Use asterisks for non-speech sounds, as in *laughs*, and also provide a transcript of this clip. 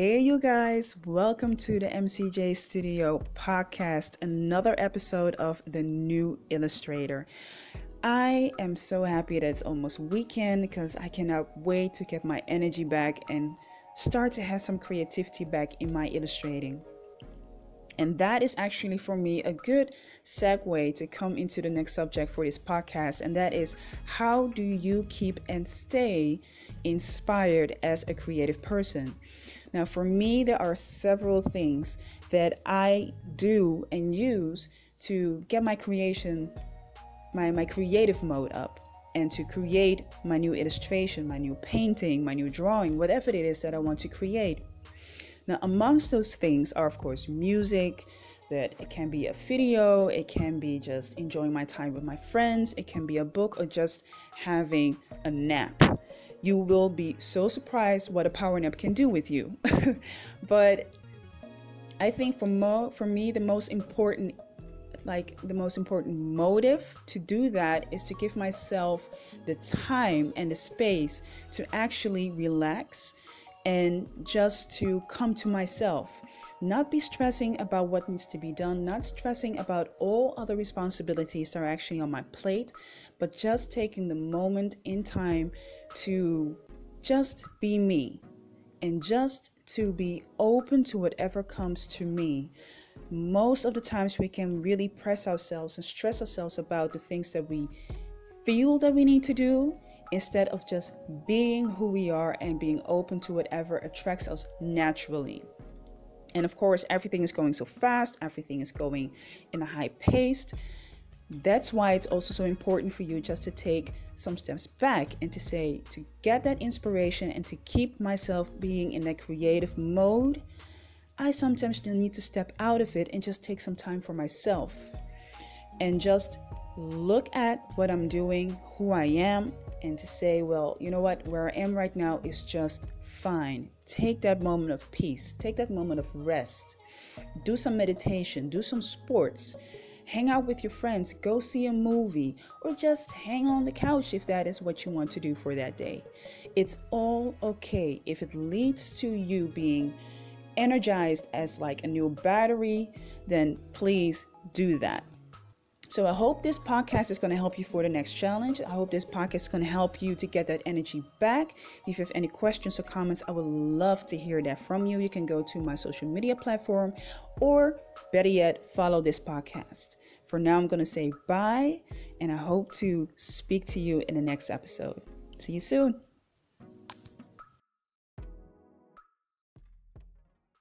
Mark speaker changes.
Speaker 1: Hey, you guys, welcome to the MCJ Studio podcast, another episode of The New Illustrator. I am so happy that it's almost weekend because I cannot wait to get my energy back and start to have some creativity back in my illustrating. And that is actually for me a good segue to come into the next subject for this podcast, and that is how do you keep and stay inspired as a creative person? Now, for me, there are several things that I do and use to get my creation, my, my creative mode up and to create my new illustration, my new painting, my new drawing, whatever it is that I want to create. Now, amongst those things are, of course, music, that it can be a video, it can be just enjoying my time with my friends, it can be a book, or just having a nap. You will be so surprised what a power nap can do with you. *laughs* but I think for mo- for me the most important like the most important motive to do that is to give myself the time and the space to actually relax and just to come to myself. Not be stressing about what needs to be done, not stressing about all other responsibilities that are actually on my plate, but just taking the moment in time to just be me and just to be open to whatever comes to me. Most of the times, we can really press ourselves and stress ourselves about the things that we feel that we need to do instead of just being who we are and being open to whatever attracts us naturally. And of course, everything is going so fast, everything is going in a high pace. That's why it's also so important for you just to take some steps back and to say, to get that inspiration and to keep myself being in that creative mode. I sometimes need to step out of it and just take some time for myself and just look at what I'm doing, who I am, and to say, well, you know what, where I am right now is just fine. Take that moment of peace, take that moment of rest, do some meditation, do some sports, hang out with your friends, go see a movie, or just hang on the couch if that is what you want to do for that day. It's all okay if it leads to you being energized as like a new battery, then please do that. So I hope this podcast is going to help you for the next challenge. I hope this podcast is going to help you to get that energy back. If you have any questions or comments, I would love to hear that from you. You can go to my social media platform or better yet, follow this podcast. For now, I'm going to say bye and I hope to speak to you in the next episode. See you soon.